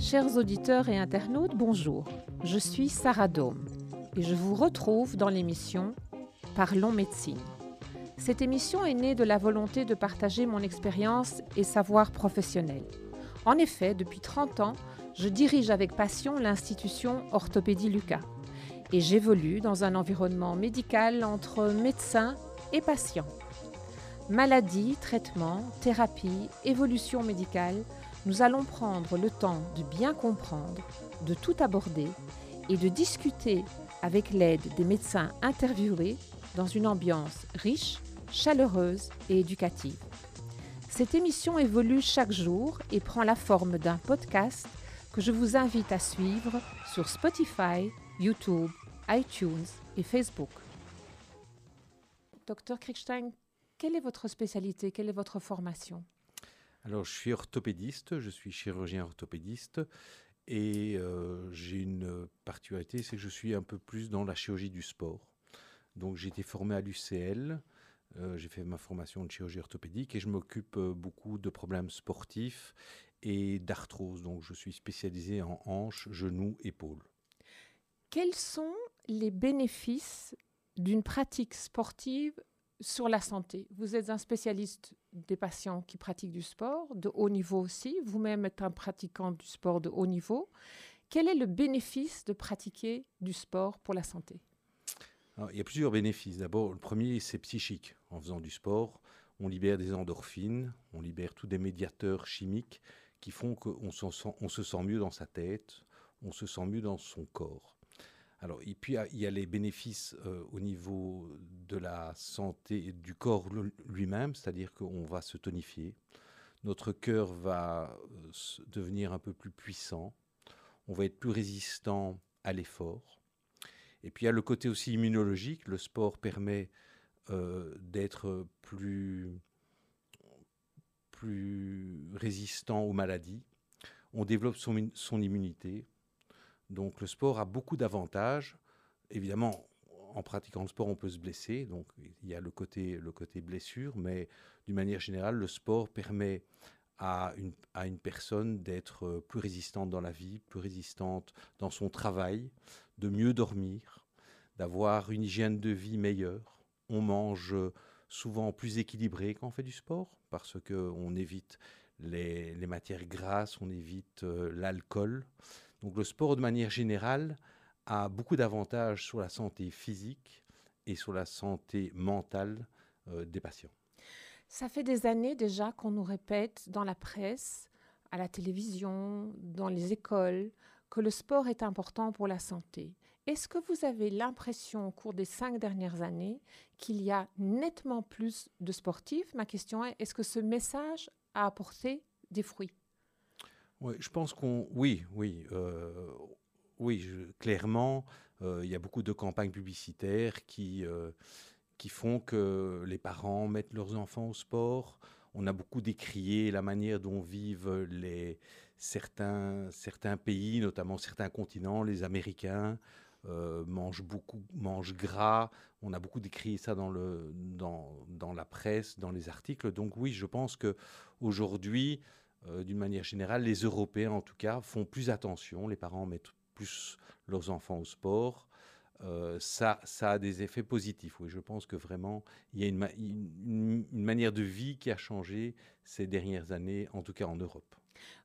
Chers auditeurs et internautes, bonjour. Je suis Sarah Dome et je vous retrouve dans l'émission Parlons médecine. Cette émission est née de la volonté de partager mon expérience et savoir professionnel. En effet, depuis 30 ans, je dirige avec passion l'institution Orthopédie Lucas et j'évolue dans un environnement médical entre médecins et patients. Maladie, traitement, thérapie, évolution médicale, nous allons prendre le temps de bien comprendre, de tout aborder et de discuter avec l'aide des médecins interviewés dans une ambiance riche, chaleureuse et éducative. Cette émission évolue chaque jour et prend la forme d'un podcast que je vous invite à suivre sur Spotify, YouTube, iTunes et Facebook. Docteur Kriegstein, quelle est votre spécialité? Quelle est votre formation? Alors, je suis orthopédiste, je suis chirurgien orthopédiste et euh, j'ai une particularité, c'est que je suis un peu plus dans la chirurgie du sport. Donc, j'ai été formé à l'UCL, euh, j'ai fait ma formation de chirurgie orthopédique et je m'occupe euh, beaucoup de problèmes sportifs et d'arthrose. Donc, je suis spécialisé en hanches, genoux, épaules. Quels sont les bénéfices d'une pratique sportive sur la santé? Vous êtes un spécialiste des patients qui pratiquent du sport, de haut niveau aussi. Vous-même êtes un pratiquant du sport de haut niveau. Quel est le bénéfice de pratiquer du sport pour la santé? Il y a plusieurs bénéfices. D'abord, le premier, c'est psychique. En faisant du sport, on libère des endorphines, on libère tous des médiateurs chimiques qui font qu'on on se sent mieux dans sa tête, on se sent mieux dans son corps. Alors, et puis, il y a les bénéfices euh, au niveau de la santé du corps lui-même, c'est-à-dire qu'on va se tonifier, notre cœur va euh, devenir un peu plus puissant, on va être plus résistant à l'effort. Et puis, il y a le côté aussi immunologique. Le sport permet euh, d'être plus, plus résistant aux maladies. On développe son, son immunité. Donc le sport a beaucoup d'avantages. Évidemment, en pratiquant le sport, on peut se blesser, donc il y a le côté, le côté blessure, mais d'une manière générale, le sport permet à une, à une personne d'être plus résistante dans la vie, plus résistante dans son travail, de mieux dormir, d'avoir une hygiène de vie meilleure. On mange souvent plus équilibré quand on fait du sport, parce qu'on évite les, les, matières grasses, on évite euh, l'alcool. Donc le sport, de manière générale, a beaucoup d'avantages sur la santé physique et sur la santé mentale euh, des patients. Ça fait des années déjà qu'on nous répète dans la presse, à la télévision, dans les écoles, que le sport est important pour la santé. Est-ce que vous avez l'impression au cours des cinq dernières années qu'il y a nettement plus de sportifs? Ma question est, est-ce que ce message a apporté des fruits? Oui, je pense qu'on. Oui, oui. Euh, oui, clairement, euh, il y a beaucoup de campagnes publicitaires qui, euh, qui font que les parents mettent leurs enfants au sport. On a beaucoup décrié la manière dont vivent les, certains, certains pays, notamment certains continents, les Américains. mangent beaucoup, mangent gras. On a beaucoup décrié ça dans, le, dans, dans la presse, dans les articles. Donc oui, je pense que aujourd'hui, euh, d'une manière générale, les Européens en tout cas font plus attention, les parents mettent plus leurs enfants au sport. Euh, ça, ça a des effets positifs. Oui, je pense que vraiment, il y a une, une, manière de vie qui a changé ces dernières années, en tout cas en Europe.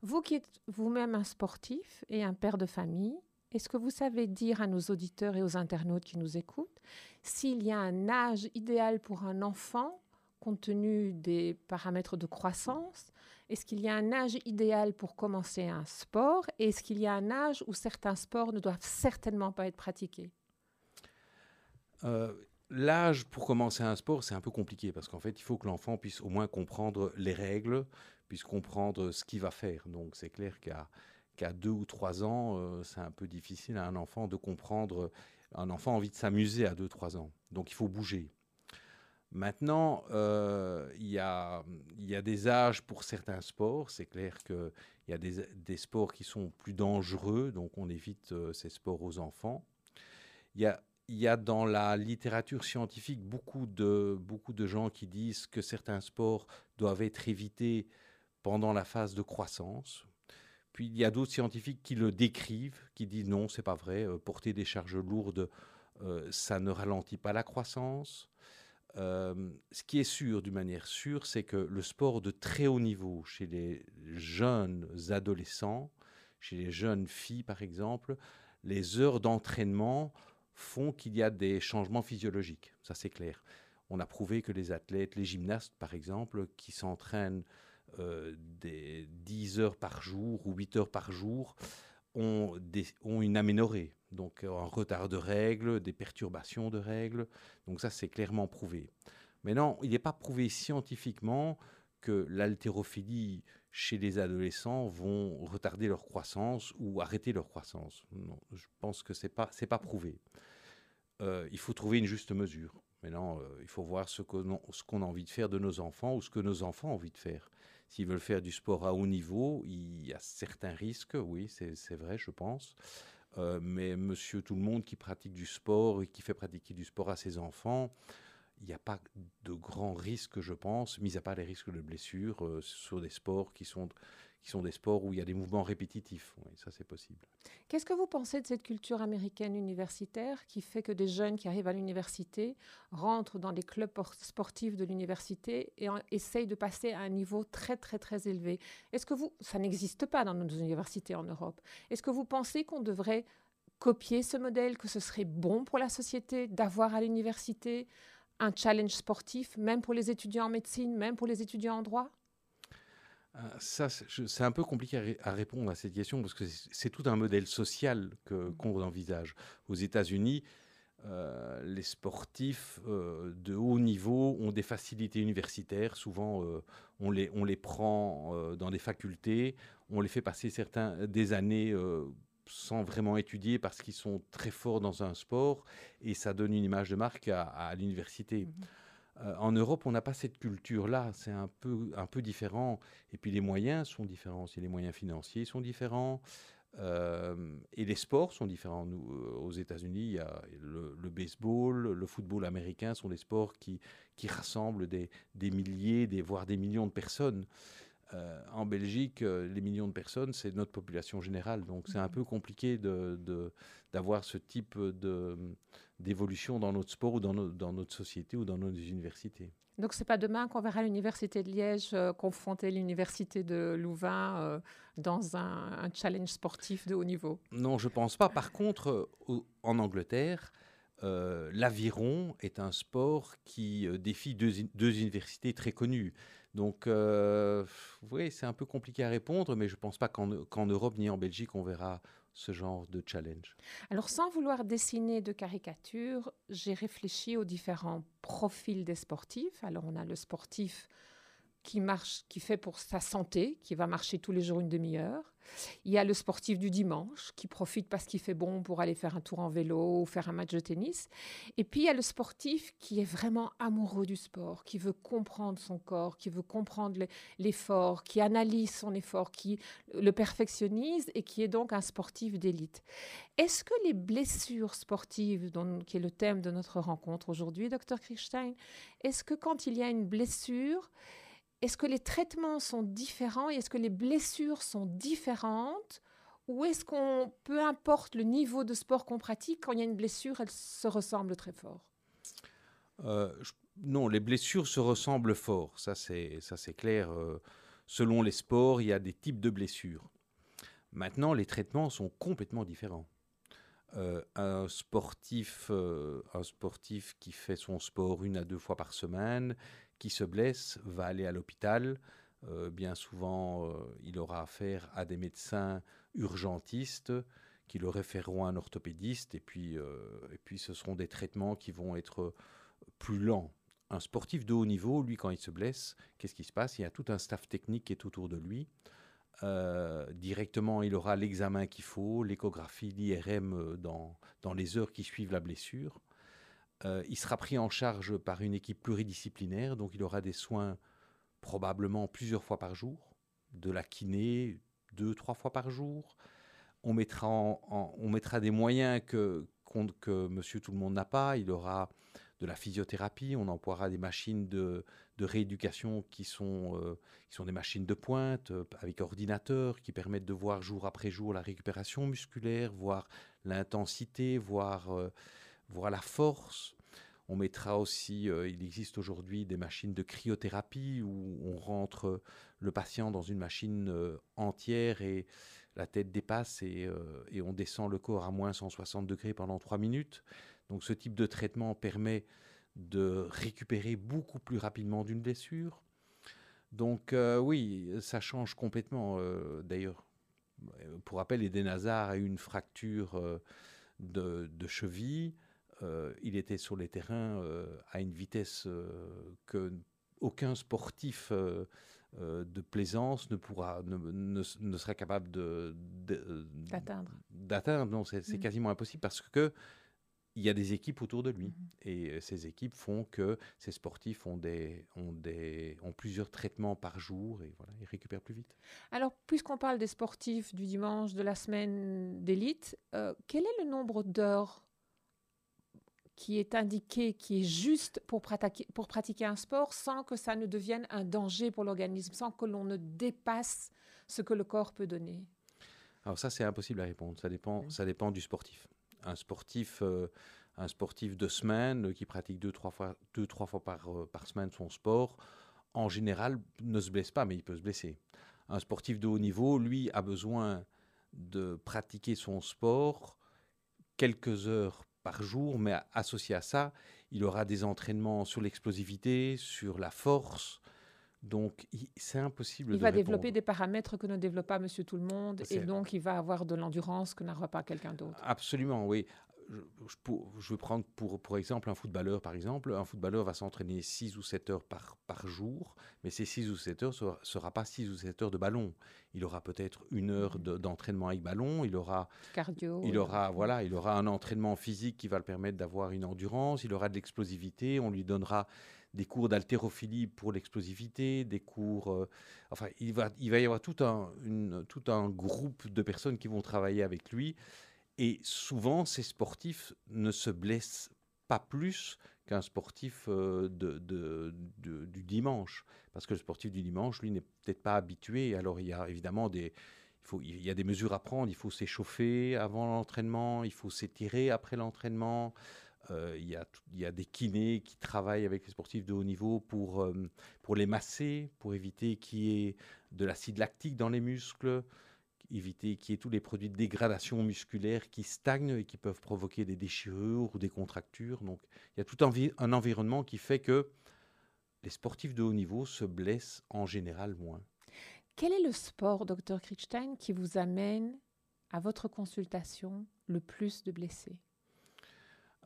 Vous qui êtes vous-même un sportif et un père de famille, est-ce que vous savez dire à nos auditeurs et aux internautes qui nous écoutent s'il y a un âge idéal pour un enfant compte tenu des paramètres de croissance est-ce qu'il y a un âge idéal pour commencer un sport et est-ce qu'il y a un âge où certains sports ne doivent certainement pas être pratiqués? Euh, L'âge pour commencer un sport, c'est un peu compliqué parce qu'en fait, il faut que l'enfant puisse au moins comprendre les règles, puisse comprendre ce qu'il va faire. Donc, c'est clair qu'à deux ou trois ans, euh, c'est un peu difficile à un enfant de comprendre. Un enfant a envie de s'amuser à deux, trois ans. Donc, il faut bouger. Maintenant, euh, il y, a, des âges pour certains sports. C'est clair qu'il y a des, sports qui sont plus dangereux, donc on évite euh, ces sports aux enfants. Il y a dans la littérature scientifique beaucoup de, gens qui disent que certains sports doivent être évités pendant la phase de croissance. Puis il y a d'autres scientifiques qui le décrivent, qui disent non, c'est pas vrai, euh, porter des charges lourdes, ça ne ralentit pas la croissance. Euh, ce qui est sûr, d'une manière sûre, c'est que le sport de très haut niveau chez les jeunes adolescents, chez les jeunes filles par exemple, les heures d'entraînement font qu'il y a des changements physiologiques. Ça, c'est clair. On a prouvé que les athlètes, les gymnastes, par exemple, qui s'entraînent euh, des 10 heures par jour ou 8 heures par jour, ont, ont une aménorrhée, donc un retard de règles, des perturbations de règles. Donc ça, c'est clairement prouvé. Maintenant, il n'est pas prouvé scientifiquement que l'haltérophilie chez les adolescents vont retarder leur croissance ou arrêter leur croissance. Non, je pense que ce n'est pas, pas prouvé. Euh, il faut trouver une juste mesure. Maintenant, euh, il faut voir ce qu'on a envie de faire de nos enfants ou ce que nos enfants ont envie de faire. S'ils veulent faire du sport à haut niveau, il y a certains risques, oui, c'est vrai, je pense. Euh, mais monsieur tout le monde qui pratique du sport et qui fait pratiquer du sport à ses enfants, il n'y a pas de grands risques, je pense, mis à part les risques de blessures euh, sur des sports qui sont, qui sont des sports où il y a des mouvements répétitifs. Ça, c'est possible. Qu'est-ce que vous pensez de cette culture américaine universitaire qui fait que des jeunes qui arrivent à l'université rentrent dans les clubs sportifs de l'université et essayent de passer à un niveau très, très, très élevé? Est-ce que vous, ça n'existe pas dans nos universités en Europe, est-ce que vous pensez qu'on devrait copier ce modèle, que ce serait bon pour la société d'avoir à l'université un challenge sportif, même pour les étudiants en médecine, même pour les étudiants en droit? Ça, c'est un peu compliqué à, répondre à cette question parce que c'est tout un modèle social mm. qu'on envisage. Aux États-Unis, euh, les sportifs euh, de haut niveau ont des facilités universitaires. Souvent, on, les, on les prend dans des facultés, on les fait passer certains, des années sans vraiment étudier parce qu'ils sont très forts dans un sport et ça donne une image de marque à, l'université. Mhm. Euh, en Europe, on n'a pas cette culture-là, c'est un peu, un peu différent. Et puis les moyens sont différents aussi, les moyens financiers sont différents. Euh, et les sports sont différents. Euh, aux États-Unis, il y a le, baseball, le football américain sont des sports qui, qui rassemblent des, des milliers, des, voire des millions de personnes. Euh, en Belgique, euh, les millions de personnes, c'est notre population générale. Donc c'est un peu compliqué d'avoir de, ce type d'évolution dans notre sport ou dans, dans, notre société ou dans nos universités. Donc c'est pas demain qu'on verra l'université de Liège euh, confronter l'université de Louvain dans un, challenge sportif de haut niveau? Non, je pense pas. Par contre, en Angleterre, l'aviron est un sport qui défie deux, deux, universités très connues. Donc, euh, oui, c'est un peu compliqué à répondre, mais je ne pense pas qu'en Europe ni en Belgique, on verra ce genre de challenge. Alors, sans vouloir dessiner de caricature, j'ai réfléchi aux différents profils des sportifs. Alors, on a le sportif qui marche, qui fait pour sa santé, qui va marcher tous les jours une demi-heure. Il y a le sportif du dimanche qui profite parce qu'il fait bon pour aller faire un tour en vélo ou faire un match de tennis. Et puis il y a le sportif qui est vraiment amoureux du sport, qui veut comprendre son corps, qui veut comprendre l'effort, qui analyse son effort, qui le perfectionnise et qui est donc un sportif d'élite. Est-ce que les blessures sportives, qui est le thème de notre rencontre aujourd'hui, docteur Krichstein, est-ce que quand il y a une blessure, est-ce que les traitements sont différents et est-ce que les blessures sont différentes ou est-ce qu'on, peu importe le niveau de sport qu'on pratique, quand il y a une blessure, elle se ressemble très fort? Euh, Non, les blessures se ressemblent fort, ça c'est, ça c'est clair. Euh, selon les sports, il y a des types de blessures. Maintenant, les traitements sont complètement différents. Euh, un, sportif, un sportif qui fait son sport une à deux fois par semaine, qui se blesse va aller à l'hôpital. Euh, bien souvent, euh, il aura affaire à des médecins urgentistes qui le référeront à un orthopédiste. Et puis, euh, et puis, ce seront des traitements qui vont être plus lents. Un sportif de haut niveau, lui, quand il se blesse, qu'est-ce qui se passe? Il y a tout un staff technique qui est autour de lui. directement, il aura l'examen qu'il faut, l'échographie, l'IRM dans, dans les heures qui suivent la blessure. Euh, il sera pris en charge par une équipe pluridisciplinaire, donc il aura des soins probablement plusieurs fois par jour, de la kiné deux, trois fois par jour. On mettra, on mettra des moyens que, qu'on- que monsieur tout le monde n'a pas. Il aura de la physiothérapie, on emploiera des machines de, de rééducation qui sont, euh, qui sont des machines de pointe euh, avec ordinateur qui permettent de voir jour après jour la récupération musculaire, voir l'intensité, voir, voir la force. On mettra aussi, euh, il existe aujourd'hui des machines de cryothérapie où on rentre le patient dans une machine euh, entière et la tête dépasse et, euh, et on descend le corps à moins 160 degrés pendant 3 minutes. Donc ce type de traitement permet de récupérer beaucoup plus rapidement d'une blessure. Donc oui, ça change complètement. D'ailleurs, pour rappel, Eden Hazard a eu une fracture de cheville. Euh, il était sur les terrains euh, à une vitesse euh, que aucun sportif euh, de plaisance ne pourra, ne, ne- ne sera capable de- D'atteindre. d'atteindre. Non, c'est Mhm. quasiment impossible parce que il y a des équipes autour de lui. Mhm. Et ces équipes font que ces sportifs ont, des, ont, des, ont plusieurs traitements par jour et voilà, ils récupèrent plus vite. Alors, puisqu'on parle des sportifs du dimanche, de la semaine d'élite, quel est le nombre d'heures qui est indiqué, qui est juste pour pratiquer, pour pratiquer un sport sans que ça ne devienne un danger pour l'organisme, sans que l'on ne dépasse ce que le corps peut donner Alors ça, c'est impossible à répondre. Ça dépend, ça dépend du sportif. Un sportif, euh, un sportif de semaine euh, qui pratique deux, trois fois, deux, trois fois par, euh, par semaine son sport, en général, ne se blesse pas, mais il peut se blesser. Un sportif de haut niveau, lui, a besoin de pratiquer son sport quelques heures par jour, mais associé à ça, il aura des entraînements sur l'explosivité, sur la force. Donc, c'est impossible Il de va répondre. développer des paramètres que ne développe pas Monsieur Tout le Monde, et donc il va avoir de l'endurance que n'aura pas quelqu'un d'autre. Absolument, oui. Je, je pour- je veux prendre pour, pour exemple un footballeur, par exemple. Un footballeur va s'entraîner 6 ou 7 heures par, par jour, mais ces 6 ou 7 heures ne sera, sera pas 6 ou 7 heures de ballon. Il aura peut-être une heure de- d'entraînement avec ballon, il aura, Cardio. il, euh, aura, voilà, il aura un entraînement physique qui va le permettre d'avoir une endurance, il aura de l'explosivité, on lui donnera des cours d'haltérophilie pour l'explosivité, des cours... euh, enfin, il va, il va y avoir tout un, une- tout un groupe de personnes qui vont travailler avec lui. Et souvent, ces sportifs ne se blessent pas plus qu'un sportif euh, du dimanche. Parce que le sportif du dimanche, lui, n'est peut-être pas habitué. Alors, il y a évidemment des, il, y a des mesures à prendre. Il faut s'échauffer avant l'entraînement, il faut s'étirer après l'entraînement. Euh, il, y a, il y a des kinés qui travaillent avec les sportifs de haut niveau pour, euh, pour les masser, pour éviter qu'il y ait de l'acide lactique dans les muscles éviter qu'il y ait tous les produits de dégradation musculaire qui stagnent et qui peuvent provoquer des déchirures ou des contractures. Donc, il y a tout un, vi- un environnement qui fait que les sportifs de haut niveau se blessent en général moins. Quel est le sport, docteur Krichstein, qui vous amène à votre consultation le plus de blessés?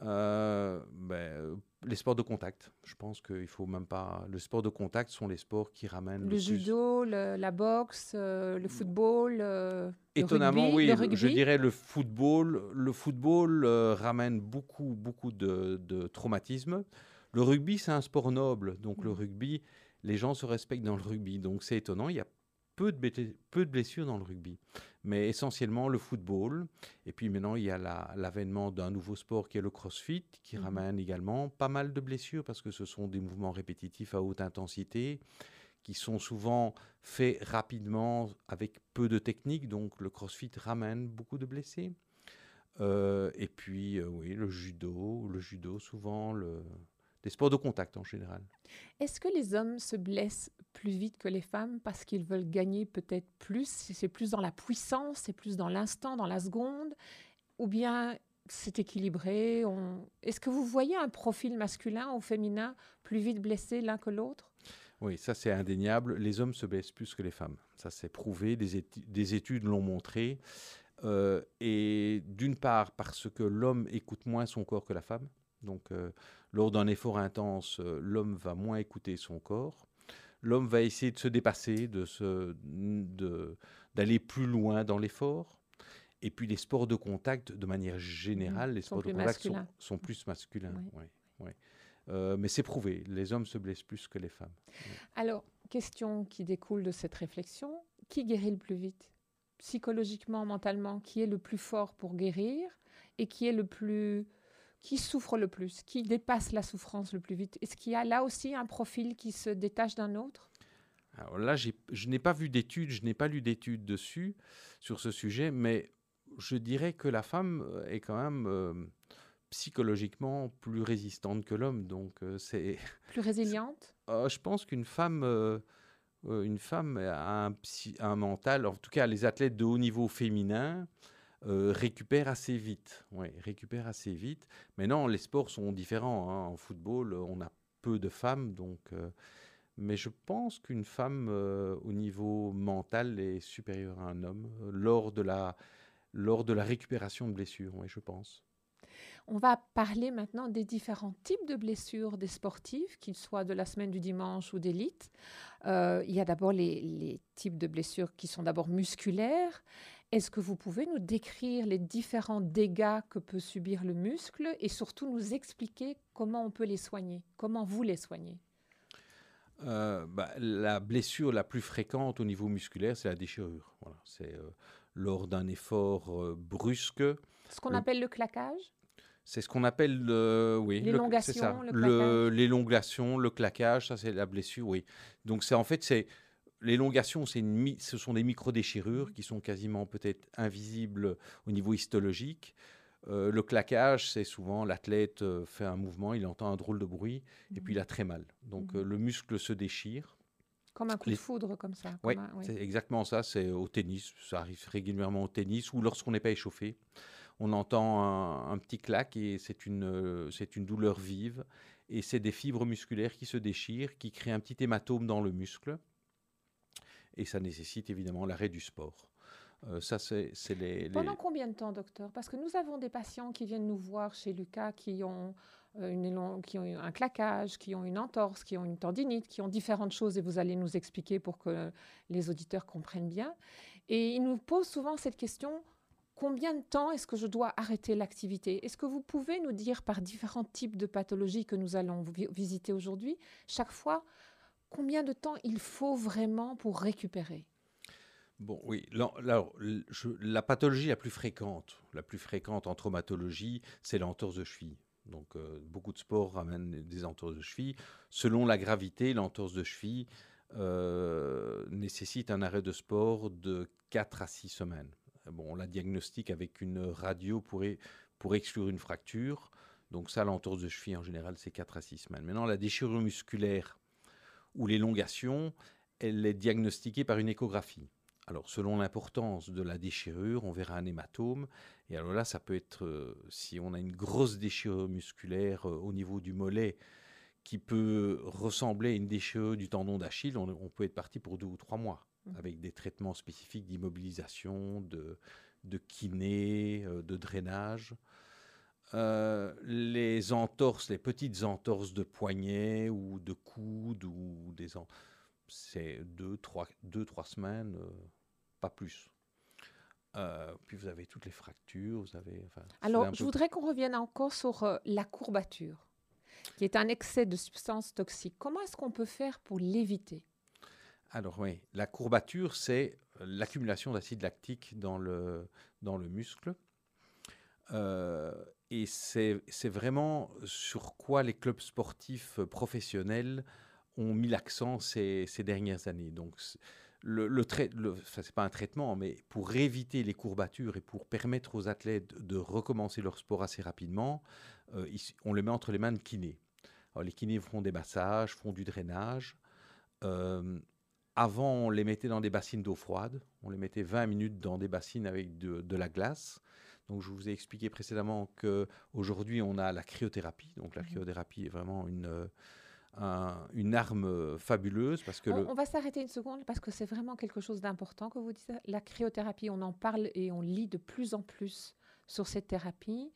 Euh, ben, les sports de contact, je pense qu'il faut même pas. Les sports de contact sont les sports qui ramènent Le judo, le- la boxe, euh, le football, euh, le Étonnamment, rugby, oui. le le- rugby. Je dirais le football. Le football ramène beaucoup, beaucoup de, de traumatismes. Le rugby, c'est un sport noble. Donc, le Mhm. rugby, les gens se respectent dans le rugby. Donc, c'est étonnant. Il y a peu de, blé- peu de blessures dans le rugby. Mais essentiellement, le football. Et puis maintenant, il y a la- l'avènement d'un nouveau sport qui est le crossfit, qui Mhm. ramène également pas mal de blessures parce que ce sont des mouvements répétitifs à haute intensité qui sont souvent faits rapidement avec peu de technique. Donc le crossfit ramène beaucoup de blessés. Euh, et puis, euh, oui, le judo, le judo souvent, le... des sports de contact en général. Est-ce que les hommes se blessent plus vite que les femmes parce qu'ils veulent gagner peut-être plus? C'est plus dans la puissance, c'est plus dans l'instant, dans la seconde? Ou bien c'est équilibré? On... Est-ce que vous voyez un profil masculin ou féminin plus vite blessé l'un que l'autre? Oui, ça c'est indéniable. Les hommes se blessent plus que les femmes. Ça c'est prouvé, des études l'ont montré. Euh, et d'une part parce que l'homme écoute moins son corps que la femme. Donc euh, lors d'un effort intense, euh, l'homme va moins écouter son corps. L'homme va essayer de se dépasser, de se, de, d'aller plus loin dans l'effort. Et puis les sports de contact, de manière générale, les sont sports de contact sont, plus masculins. Oui. Euh, mais c'est prouvé, les hommes se blessent plus que les femmes. Alors, question qui découle de cette réflexion, qui guérit le plus vite? Psychologiquement, mentalement, qui est le plus fort pour guérir? Et qui est le plus qui souffre le plus, qui dépasse la souffrance le plus vite Est-ce qu'il y a là aussi un profil qui se détache d'un autre? Alors là, je n'ai pas vu d'études, je n'ai pas lu d'études dessus, sur ce sujet, mais je dirais que la femme euh, est quand même euh, psychologiquement plus résistante que l'homme. Donc, euh, c'est. Plus résiliente? Je pense qu'une femme. une femme a un, un, mental, en tout cas les athlètes de haut niveau féminin, récupèrent assez vite. Ouais, récupèrent assez vite. Mais non, les sports sont différents. Hein. En football, on a peu de femmes, donc. mais je pense qu'une femme au niveau mental est supérieure à un homme lors de la lors de la récupération de blessures, oui, je pense. On va parler maintenant des différents types de blessures des sportifs, qu'ils soient de la semaine du dimanche ou d'élite. Euh, il y a d'abord les, types de blessures qui sont d'abord musculaires. Est-ce que vous pouvez nous décrire les différents dégâts que peut subir le muscle et surtout nous expliquer comment on peut les soigner, comment vous les soignez? Euh, bah, la blessure la plus fréquente au niveau musculaire, c'est la déchirure. Voilà, c'est euh, lors d'un effort euh, brusque. Ce qu'on appelle le claquage? C'est ce qu'on appelle le, oui, l'élongation, le, l'élongation, le claquage, ça c'est la blessure, oui. Donc c'est en fait c'est l'élongation, ce sont des micro déchirures qui sont quasiment peut-être invisibles au niveau histologique. Euh, le claquage, c'est souvent l'athlète euh, fait un mouvement, il entend un drôle de bruit et puis il a très mal. Donc mmh. le muscle se déchire. Comme un coup de foudre, comme ça. oui, c'est exactement ça. C'est au tennis. Ça arrive régulièrement au tennis ou lorsqu'on n'est pas échauffé. On entend un, petit clac et c'est une, c'est une douleur vive. Et c'est des fibres musculaires qui se déchirent, qui créent un petit hématome dans le muscle. Et ça nécessite évidemment l'arrêt du sport. Euh, ça, c'est, les, Pendant combien de temps, docteur? Parce que nous avons des patients qui viennent nous voir chez Lucas qui ont euh, une, qui ont un claquage, qui ont une entorse, qui ont une tendinite, qui ont différentes choses et vous allez nous expliquer pour que les auditeurs comprennent bien. Et ils nous posent souvent cette question, combien de temps est-ce que je dois arrêter l'activité? Est-ce que vous pouvez nous dire par différents types de pathologies que nous allons visiter aujourd'hui, chaque fois, combien de temps il faut vraiment pour récupérer? Bon, oui. La pathologie la plus fréquente, la plus fréquente en traumatologie, c'est l'entorse de cheville. Donc, euh, beaucoup de sports ramènent des entorses de cheville. Selon la gravité, l'entorse de cheville euh, nécessite un arrêt de sport de 4 à 6 semaines. Bon, on la diagnostique avec une radio pour, pour exclure une fracture. Donc ça, l'entorse de cheville, en général, c'est 4 à 6 semaines. Maintenant, la déchirure musculaire ou l'élongation, elle est diagnostiquée par une échographie. Alors, selon l'importance de la déchirure, on verra un hématome. Et alors là, ça peut être, euh, si on a une grosse déchirure musculaire euh, au niveau du mollet, qui peut ressembler à une déchirure du tendon d'Achille, on, peut être parti pour deux ou trois mois, mmh. avec des traitements spécifiques d'immobilisation, de, de kiné, euh, de drainage. Les entorses, les petites entorses de poignet ou de coude ou des c'est deux trois, deux, trois semaines pas plus. Euh, puis vous avez toutes les fractures, vous avez. Alors, je voudrais qu'on revienne encore sur euh, la courbature, qui est un excès de substances toxiques. Comment est-ce qu'on peut faire pour l'éviter? Alors oui, la courbature, c'est euh, l'accumulation d'acide lactique dans le, dans le muscle. Et c'est vraiment sur quoi les clubs sportifs professionnels ont mis l'accent ces, dernières années. Donc, le, le, c'est pas un traitement, mais pour éviter les courbatures et pour permettre aux athlètes de recommencer leur sport assez rapidement, euh, on le met entre les mains de kinés. les kinés font des massages, font du drainage. Euh, avant, on les mettait dans des bassines d'eau froide. On les mettait 20 minutes dans des bassines avec de la glace. Donc, je vous ai expliqué précédemment qu'aujourd'hui, on a la cryothérapie. Donc, la mmh cryothérapie est vraiment une une arme fabuleuse parce que on, va s'arrêter une seconde parce que c'est vraiment quelque chose d'important que vous dites. La cryothérapie, on en parle et on lit de plus en plus sur cette thérapie.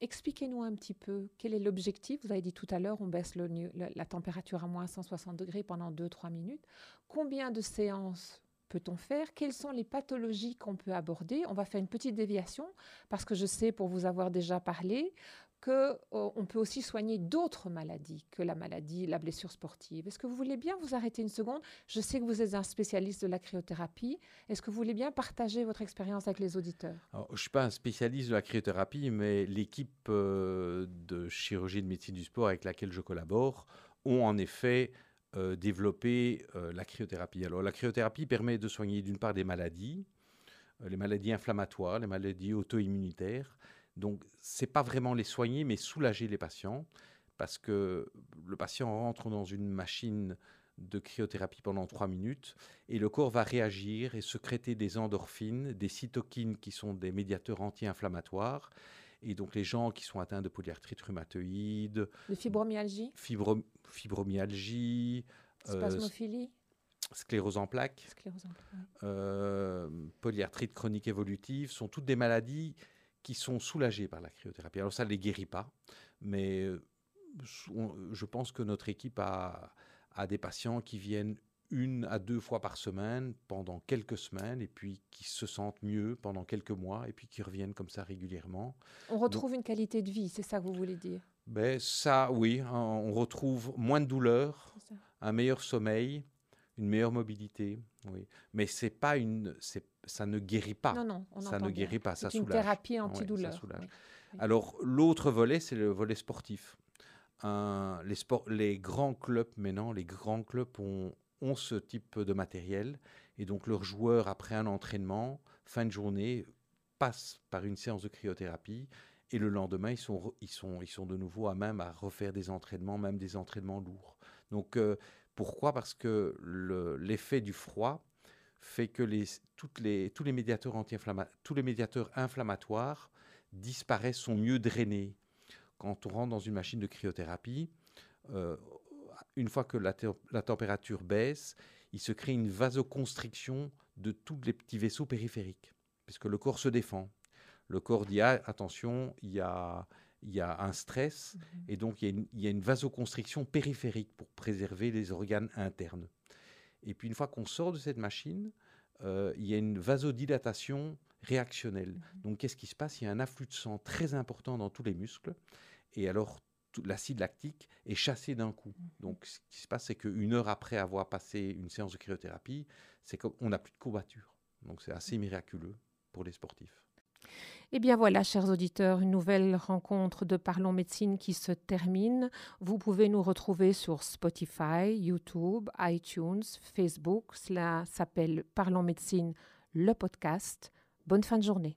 Expliquez-nous un petit peu quel est l'objectif. Vous avez dit tout à l'heure, on baisse le, la température à moins 160 degrés pendant 2-3 minutes. Combien de séances peut-on faire? Quelles sont les pathologies qu'on peut aborder? On va faire une petite déviation parce que je sais, pour vous avoir déjà parlé, qu'on euh, peut aussi soigner d'autres maladies que la maladie, la blessure sportive. Est-ce que vous voulez bien vous arrêter une seconde? Je sais que vous êtes un spécialiste de la cryothérapie. Est-ce que vous voulez bien partager votre expérience avec les auditeurs? Je ne suis pas un spécialiste de la cryothérapie, mais l'équipe euh, de chirurgie de médecine du sport avec laquelle je collabore ont en effet euh, développé la cryothérapie. Alors la cryothérapie permet de soigner d'une part des maladies, les maladies inflammatoires, les maladies auto-immunitaires, donc, c'est pas vraiment les soigner, mais soulager les patients, parce que le patient rentre dans une machine de cryothérapie pendant trois minutes et le corps va réagir et sécréter des endorphines, des cytokines qui sont des médiateurs anti-inflammatoires. Et donc les gens qui sont atteints de polyarthrite rhumatoïde, de fibromyalgie, fibromyalgie, euh, spasmophilie, sclérose en plaques, euh, polyarthrite chronique évolutive, sont toutes des maladies qui sont soulagés par la cryothérapie. Alors ça ne les guérit pas, mais euh, je pense que notre équipe a, a des patients qui viennent une à deux fois par semaine pendant quelques semaines et puis qui se sentent mieux pendant quelques mois et puis qui reviennent comme ça régulièrement. On retrouve une qualité de vie, c'est ça que vous voulez dire? Ben Ça, oui, hein, on retrouve moins de douleur, un meilleur sommeil, une meilleure mobilité, oui. Mais c'est pas une, ça ne guérit pas. Non, non, on ça ne guérit pas, ça soulage. une thérapie antidouleur. Alors l'autre volet, c'est le volet sportif. les, les grands clubs maintenant, les grands clubs ont, ont ce type de matériel et donc leurs joueurs après un entraînement, fin de journée, passent par une séance de cryothérapie et le lendemain ils sont, ils sont, ils sont de nouveau à même à refaire des entraînements, même des entraînements lourds. Donc euh, pourquoi? Parce que l'effet du froid fait que les, toutes les, tous, les médiateurs anti tous les médiateurs inflammatoires disparaissent, sont mieux drainés. Quand on rentre dans une machine de cryothérapie, euh, une fois que la, la, température baisse, il se crée une vasoconstriction de tous les petits vaisseaux périphériques, puisque le corps se défend. Le corps dit ah, attention, il y a, il y a un stress mhm. et donc il y, a une, vasoconstriction périphérique pour préserver les organes internes. Et puis une fois qu'on sort de cette machine, euh, il y a une vasodilatation réactionnelle. Mhm. Donc qu'est-ce qui se passe? Il y a un afflux de sang très important dans tous les muscles et alors l'acide lactique est chassé d'un coup. Mhm. Donc ce qui se passe, c'est qu'une heure après avoir passé une séance de cryothérapie, c'est qu'on n'a plus de courbature. Donc c'est assez miraculeux pour les sportifs. Eh bien voilà, chers auditeurs, une nouvelle rencontre de Parlons Médecine qui se termine. Vous pouvez nous retrouver sur Spotify, YouTube, iTunes, Facebook. Cela s'appelle Parlons Médecine, le podcast. Bonne fin de journée.